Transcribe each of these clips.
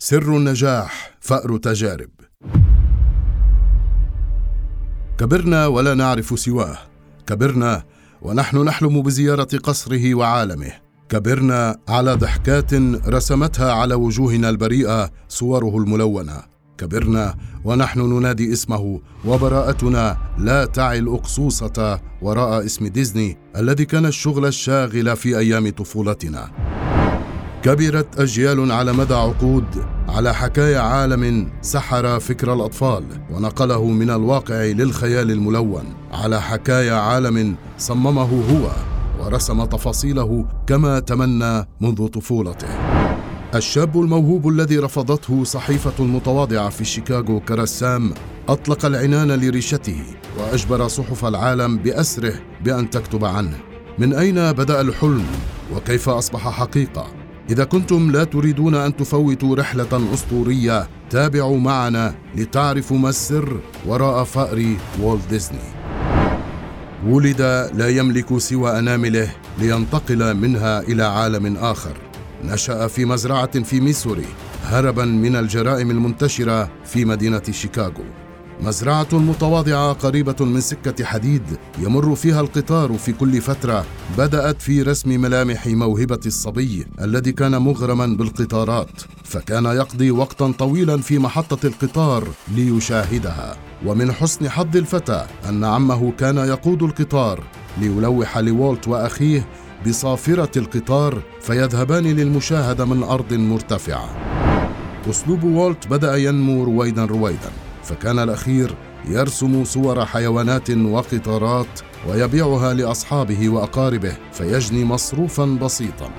سر النجاح فأر تجارب. كبرنا ولا نعرف سواه. كبرنا ونحن نحلم بزيارة قصره وعالمه. كبرنا على ضحكات رسمتها على وجوهنا البريئة صوره الملونة. كبرنا ونحن ننادي اسمه وبراءتنا لا تعي الأقصوصة وراء اسم ديزني الذي كان الشغل الشاغل في أيام طفولتنا. كبرت أجيال على مدى عقود على حكايا عالم سحر فكر الأطفال ونقله من الواقع للخيال الملون على حكايا عالم صممه هو ورسم تفاصيله كما تمنى منذ طفولته. الشاب الموهوب الذي رفضته صحيفة المتواضعة في شيكاغو كرسام أطلق العنان لريشته وأجبر صحف العالم بأسره بأن تكتب عنه. من أين بدأ الحلم وكيف أصبح حقيقة؟ إذا كنتم لا تريدون أن تفوتوا رحلة أسطورية تابعوا معنا لتعرفوا ما السر وراء فأر والت ديزني. ولد لا يملك سوى أنامله لينتقل منها إلى عالم آخر. نشأ في مزرعة في ميسوري هربا من الجرائم المنتشرة في مدينة شيكاغو. مزرعة متواضعة قريبة من سكة حديد يمر فيها القطار في كل فترة بدأت في رسم ملامح موهبة الصبي الذي كان مغرما بالقطارات فكان يقضي وقتا طويلا في محطة القطار ليشاهدها. ومن حسن حظ الفتى أن عمه كان يقود القطار ليلوح لوولت وأخيه بصافرة القطار فيذهبان للمشاهدة من أرض مرتفعة. أسلوب وولت بدأ ينمو رويدا رويدا. فكان الأخير يرسم صور حيوانات وقطارات ويبيعها لأصحابه وأقاربه فيجني مصروفا بسيطا.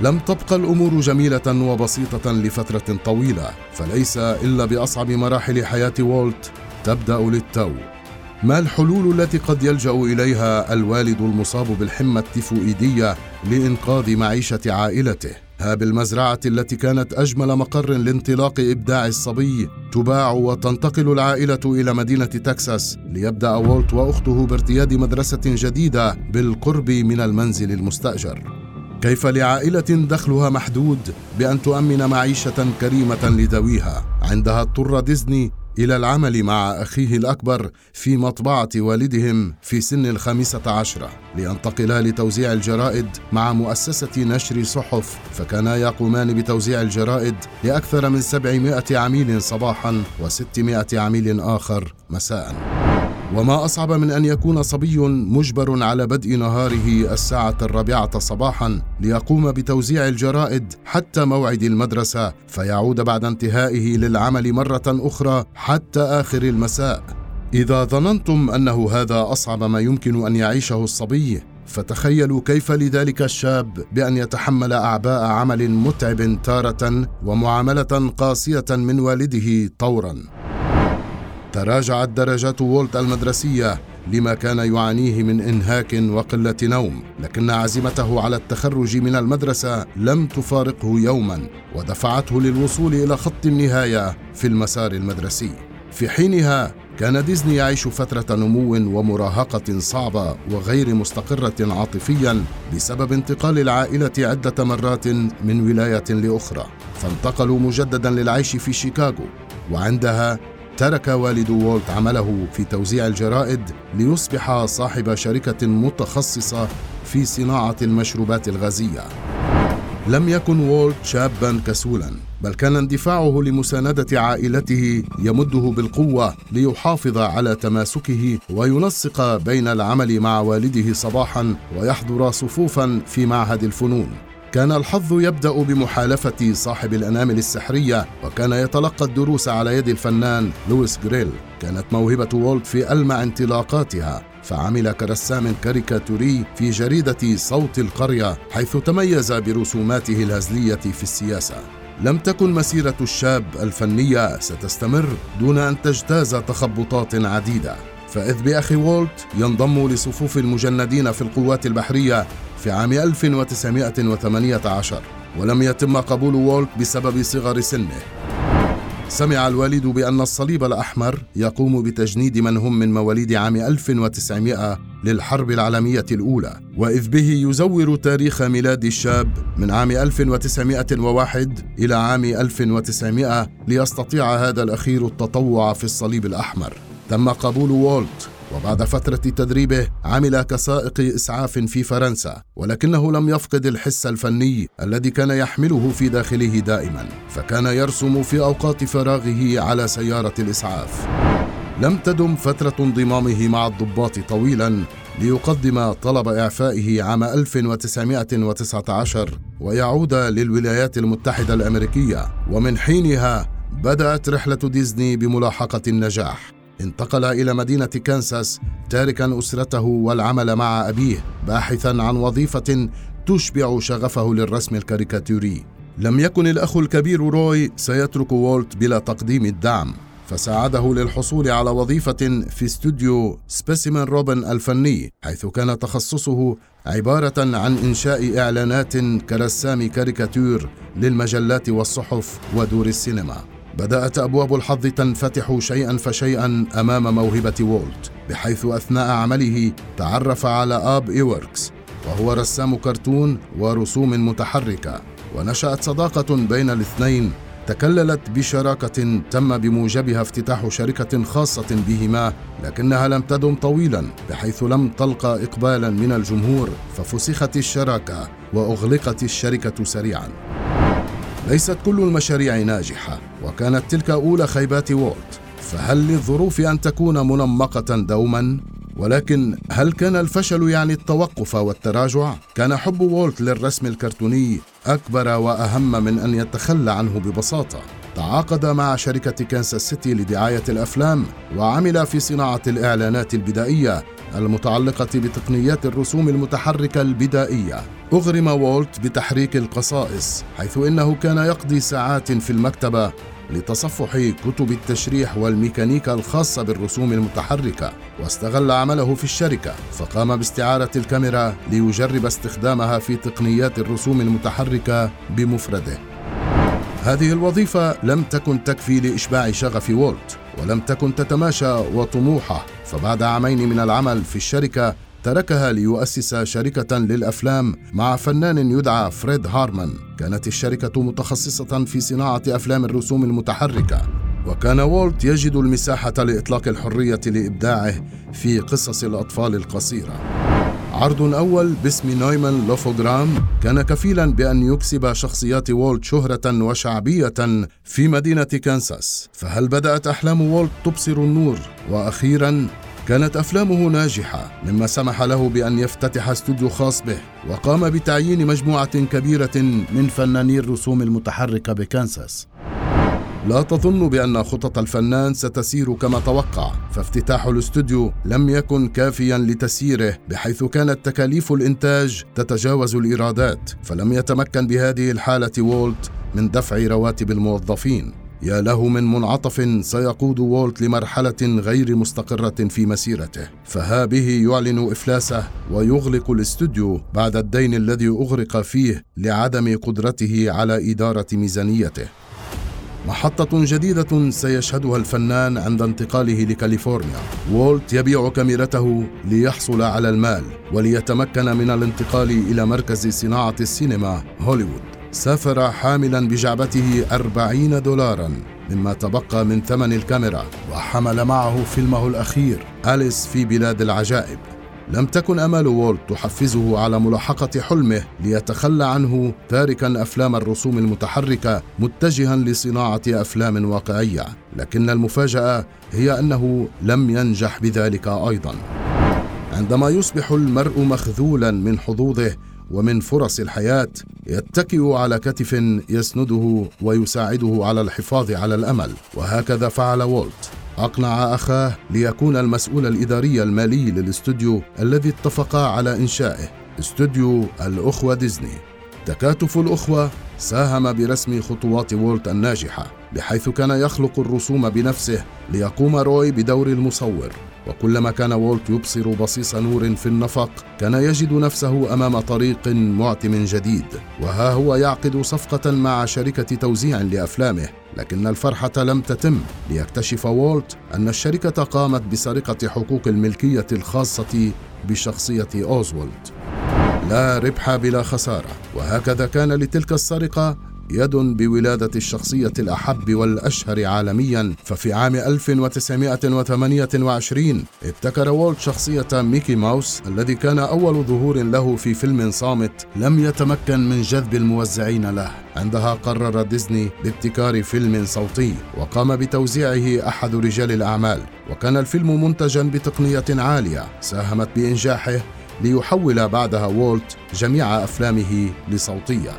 لم تبقى الأمور جميلة وبسيطة لفترة طويلة فليس إلا بأصعب مراحل حياة وولت تبدأ للتو. ما الحلول التي قد يلجأ إليها الوالد المصاب بالحمى التيفوئيدية لإنقاذ معيشة عائلته؟ ها بالمزرعة التي كانت أجمل مقر لانطلاق إبداع الصبي تباع وتنتقل العائلة إلى مدينة تكساس ليبدأ وولت وأخته بارتياد مدرسة جديدة بالقرب من المنزل المستأجر. كيف لعائلة دخلها محدود بأن تؤمن معيشة كريمة لذويها. عندها اضطر ديزني إلى العمل مع أخيه الأكبر في مطبعة والدهم في سن الخامسة عشرة لينتقلا لتوزيع الجرائد مع مؤسسة نشر صحف فكانا يقومان بتوزيع الجرائد لأكثر من 700 عميل صباحا و600 عميل آخر مساء. وما أصعب من أن يكون صبي مجبر على بدء نهاره الساعة الرابعة صباحا ليقوم بتوزيع الجرائد حتى موعد المدرسة فيعود بعد انتهائه للعمل مرة أخرى حتى آخر المساء. إذا ظننتم أنه هذا أصعب ما يمكن أن يعيشه الصبي فتخيلوا كيف لذلك الشاب بأن يتحمل أعباء عمل متعب تارة ومعاملة قاسية من والده طورا. تراجعت درجات وولت المدرسية لما كان يعانيه من إنهاك وقلة نوم لكن عزيمته على التخرج من المدرسة لم تفارقه يوما ودفعته للوصول إلى خط النهاية في المسار المدرسي. في حينها كان ديزني يعيش فترة نمو ومراهقة صعبة وغير مستقرة عاطفيا بسبب انتقال العائلة عدة مرات من ولاية لأخرى. فانتقلوا مجددا للعيش في شيكاغو وعندها ترك والد وولت عمله في توزيع الجرائد ليصبح صاحب شركة متخصصة في صناعة المشروبات الغازية. لم يكن وولت شابا كسولا، بل كان اندفاعه لمساندة عائلته يمده بالقوة ليحافظ على تماسكه وينسق بين العمل مع والده صباحا ويحضر صفوفا في معهد الفنون. كان الحظ يبدأ بمحالفة صاحب الأنامل السحرية وكان يتلقى الدروس على يد الفنان لويس جريل. كانت موهبة وولت في ألمع انطلاقاتها فعمل كرسام كاريكاتوري في جريدة صوت القرية حيث تميز برسوماته الهزلية في السياسة. لم تكن مسيرة الشاب الفنية ستستمر دون أن تجتاز تخبطات عديدة. فإذ بأخي وولت ينضم لصفوف المجندين في القوات البحرية في عام 1918 ولم يتم قبول وولت بسبب صغر سنه. سمع الوالد بأن الصليب الأحمر يقوم بتجنيد من هم من مواليد عام 1900 للحرب العالمية الأولى وإذ به يزور تاريخ ميلاد الشاب من عام 1901 إلى عام 1900 ليستطيع هذا الأخير التطوع في الصليب الأحمر. تم قبول والت وبعد فترة تدريبه عمل كسائق إسعاف في فرنسا ولكنه لم يفقد الحس الفني الذي كان يحمله في داخله دائما فكان يرسم في أوقات فراغه على سيارة الإسعاف. لم تدم فترة انضمامه مع الضباط طويلا ليقدم طلب إعفائه عام 1919 ويعود للولايات المتحدة الأمريكية ومن حينها بدأت رحلة ديزني بملاحقة النجاح. انتقل إلى مدينة كانساس تاركا أسرته والعمل مع أبيه باحثا عن وظيفة تشبع شغفه للرسم الكاريكاتوري. لم يكن الأخ الكبير روي سيترك وولت بلا تقديم الدعم فساعده للحصول على وظيفة في استوديو بيسمن روبن الفني حيث كان تخصصه عبارة عن إنشاء إعلانات كرسام كاريكاتير للمجلات والصحف ودور السينما. بدأت أبواب الحظ تنفتح شيئا فشيئا أمام موهبة وولت بحيث أثناء عمله تعرف على آب إيوركس وهو رسام كرتون ورسوم متحركة. ونشأت صداقة بين الاثنين تكللت بشراكة تم بموجبها افتتاح شركة خاصة بهما لكنها لم تدم طويلا بحيث لم تلقى إقبالا من الجمهور ففسخت الشراكة وأغلقت الشركة سريعا. ليست كل المشاريع ناجحة وكانت تلك أولى خيبات وولت فهل للظروف أن تكون منمقة دوما؟ ولكن هل كان الفشل يعني التوقف والتراجع؟ كان حب وولت للرسم الكرتوني أكبر وأهم من أن يتخلى عنه ببساطة تعاقد مع شركة كانساس سيتي لدعاية الأفلام وعمل في صناعة الإعلانات البدائية المتعلقة بتقنيات الرسوم المتحركة البدائية أغرم وولت بتحريك القصائص حيث إنه كان يقضي ساعات في المكتبة لتصفح كتب التشريح والميكانيكا الخاصة بالرسوم المتحركة واستغل عمله في الشركة فقام باستعارة الكاميرا ليجرب استخدامها في تقنيات الرسوم المتحركة بمفرده. هذه الوظيفة لم تكن تكفي لإشباع شغف وولت ولم تكن تتماشى وطموحه فبعد عامين من العمل في الشركة تركها ليؤسس شركة للأفلام مع فنان يدعى فريد هارمان. كانت الشركة متخصصة في صناعة أفلام الرسوم المتحركة. وكان وولت يجد المساحة لإطلاق الحرية لإبداعه في قصص الأطفال القصيرة. عرض أول باسم نيومان لافوغرام كان كفيلا بأن يكسب شخصيات وولت شهرة وشعبية في مدينة كانساس. فهل بدأت أحلام وولت تبصر النور؟ وأخيرا كانت أفلامه ناجحة مما سمح له بأن يفتتح استوديو خاص به وقام بتعيين مجموعة كبيرة من فناني الرسوم المتحركة بكانساس. لا تظن بأن خطط الفنان ستسير كما توقع فافتتاح الاستوديو لم يكن كافيا لتسييره بحيث كانت تكاليف الإنتاج تتجاوز الإيرادات فلم يتمكن بهذه الحالة وولت من دفع رواتب الموظفين. يا له من منعطف سيقود وولت لمرحلة غير مستقرة في مسيرته فها به يعلن إفلاسه ويغلق الاستوديو بعد الدين الذي أغرق فيه لعدم قدرته على إدارة ميزانيته محطة جديدة سيشهدها الفنان عند انتقاله لكاليفورنيا. وولت يبيع كاميرته ليحصل على المال وليتمكن من الانتقال إلى مركز صناعة السينما هوليوود. سافر حاملا بجعبته أربعين دولارا مما تبقى من ثمن الكاميرا وحمل معه فيلمه الأخير أليس في بلاد العجائب. لم تكن أمال وولت تحفزه على ملاحقة حلمه ليتخلى عنه تاركا أفلام الرسوم المتحركة متجها لصناعة أفلام واقعية. لكن المفاجأة هي أنه لم ينجح بذلك أيضا. عندما يصبح المرء مخذولا من حظوظه ومن فرص الحياة يتكئ على كتف يسنده ويساعده على الحفاظ على الأمل. وهكذا فعل وولت. أقنع أخاه ليكون المسؤول الإداري المالي للاستوديو الذي اتفقا على إنشائه استوديو الأخوة ديزني. تكاتف الأخوة ساهم برسم خطوات وولت الناجحة بحيث كان يخلق الرسوم بنفسه ليقوم روي بدور المصور. وكلما كان وولت يبصر بصيص نور في النفق كان يجد نفسه أمام طريق معتم جديد. وها هو يعقد صفقة مع شركة توزيع لأفلامه. لكن الفرحة لم تتم. ليكتشف وولت أن الشركة قامت بسرقة حقوق الملكية الخاصة بشخصية أوزولد. لا ربح بلا خسارة. وهكذا كان لتلك السرقة يد بولادة الشخصية الأحب والأشهر عالميا ففي عام 1928 ابتكر وولت شخصية ميكي ماوس الذي كان أول ظهور له في فيلم صامت لم يتمكن من جذب الموزعين له. عندها قرر ديزني بابتكار فيلم صوتي وقام بتوزيعه أحد رجال الأعمال. وكان الفيلم منتجا بتقنية عالية ساهمت بإنجاحه ليحول بعدها وولت جميع أفلامه لصوتية.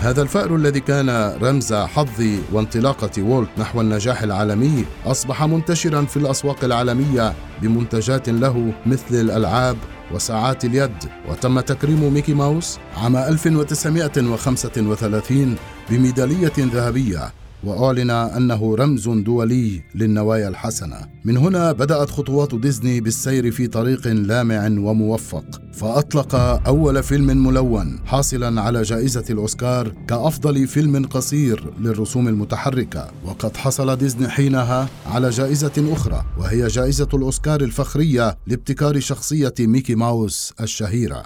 هذا الفأر الذي كان رمز حظ وانطلاقة وولت نحو النجاح العالمي أصبح منتشرا في الأسواق العالمية بمنتجات له مثل الألعاب وساعات اليد وتم تكريم ميكي ماوس عام 1935 بميدالية ذهبية. واعلن أنه رمز دولي للنوايا الحسنة. من هنا بدأت خطوات ديزني بالسير في طريق لامع وموفق فأطلق أول فيلم ملون حاصلا على جائزة الأوسكار كأفضل فيلم قصير للرسوم المتحركة. وقد حصل ديزني حينها على جائزة أخرى وهي جائزة الأوسكار الفخرية لابتكار شخصية ميكي ماوس الشهيرة.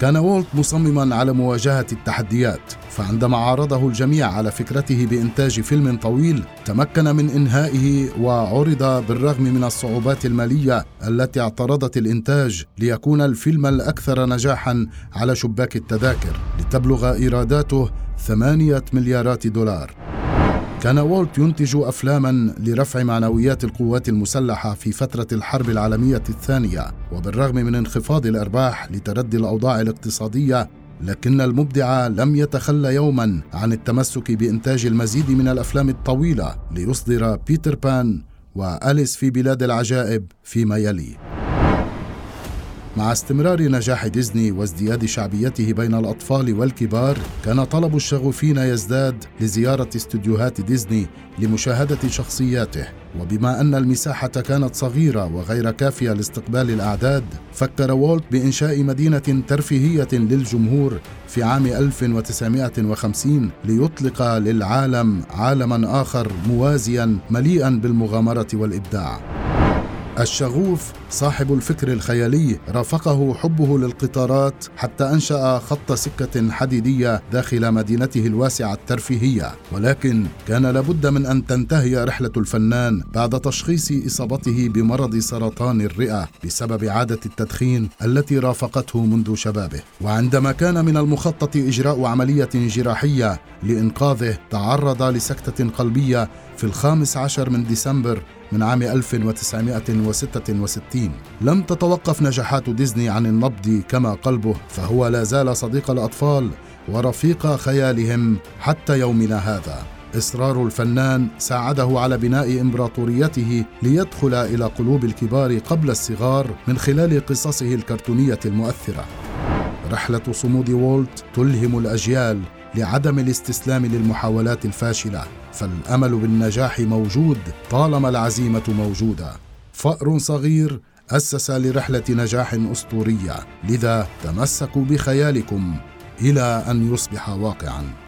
كان وولت مصمما على مواجهة التحديات فعندما عارضه الجميع على فكرته بإنتاج فيلم طويل تمكن من إنهائه وعرض بالرغم من الصعوبات المالية التي اعترضت الإنتاج ليكون الفيلم الأكثر نجاحا على شباك التذاكر لتبلغ إيراداته ثمانية مليارات دولار. كان وولت ينتج أفلاما لرفع معنويات القوات المسلحة في فترة الحرب العالمية الثانية وبالرغم من انخفاض الأرباح لتردي الأوضاع الاقتصادية لكن المبدع لم يتخلى يوما عن التمسك بإنتاج المزيد من الأفلام الطويلة ليصدر بيتر بان وأليس في بلاد العجائب فيما يلي. مع استمرار نجاح ديزني وازدياد شعبيته بين الأطفال والكبار كان طلب الشغوفين يزداد لزيارة استديوهات ديزني لمشاهدة شخصياته. وبما أن المساحة كانت صغيرة وغير كافية لاستقبال الأعداد فكر وولت بإنشاء مدينة ترفيهية للجمهور في عام 1950 ليطلق للعالم عالما آخر موازيا مليئا بالمغامرة والإبداع. الشغوف صاحب الفكر الخيالي رافقه حبه للقطارات حتى أنشأ خط سكة حديدية داخل مدينته الواسعة الترفيهية. ولكن كان لابد من أن تنتهي رحلة الفنان بعد تشخيص إصابته بمرض سرطان الرئة بسبب عادة التدخين التي رافقته منذ شبابه. وعندما كان من المخطط إجراء عملية جراحية لإنقاذه تعرض لسكتة قلبية في الخامس عشر من ديسمبر من عام 1966 لم تتوقف نجاحات ديزني عن النبض كما قلبه فهو لا زال صديق الأطفال ورفيق خيالهم حتى يومنا هذا. إصرار الفنان ساعده على بناء إمبراطوريته ليدخل إلى قلوب الكبار قبل الصغار من خلال قصصه الكرتونية المؤثرة. رحلة صمود وولت تلهم الأجيال لعدم الاستسلام للمحاولات الفاشلة فالأمل بالنجاح موجود طالما العزيمة موجودة. فأر صغير أسس لرحلة نجاح أسطورية. لذا تمسكوا بخيالكم إلى أن يصبح واقعاً.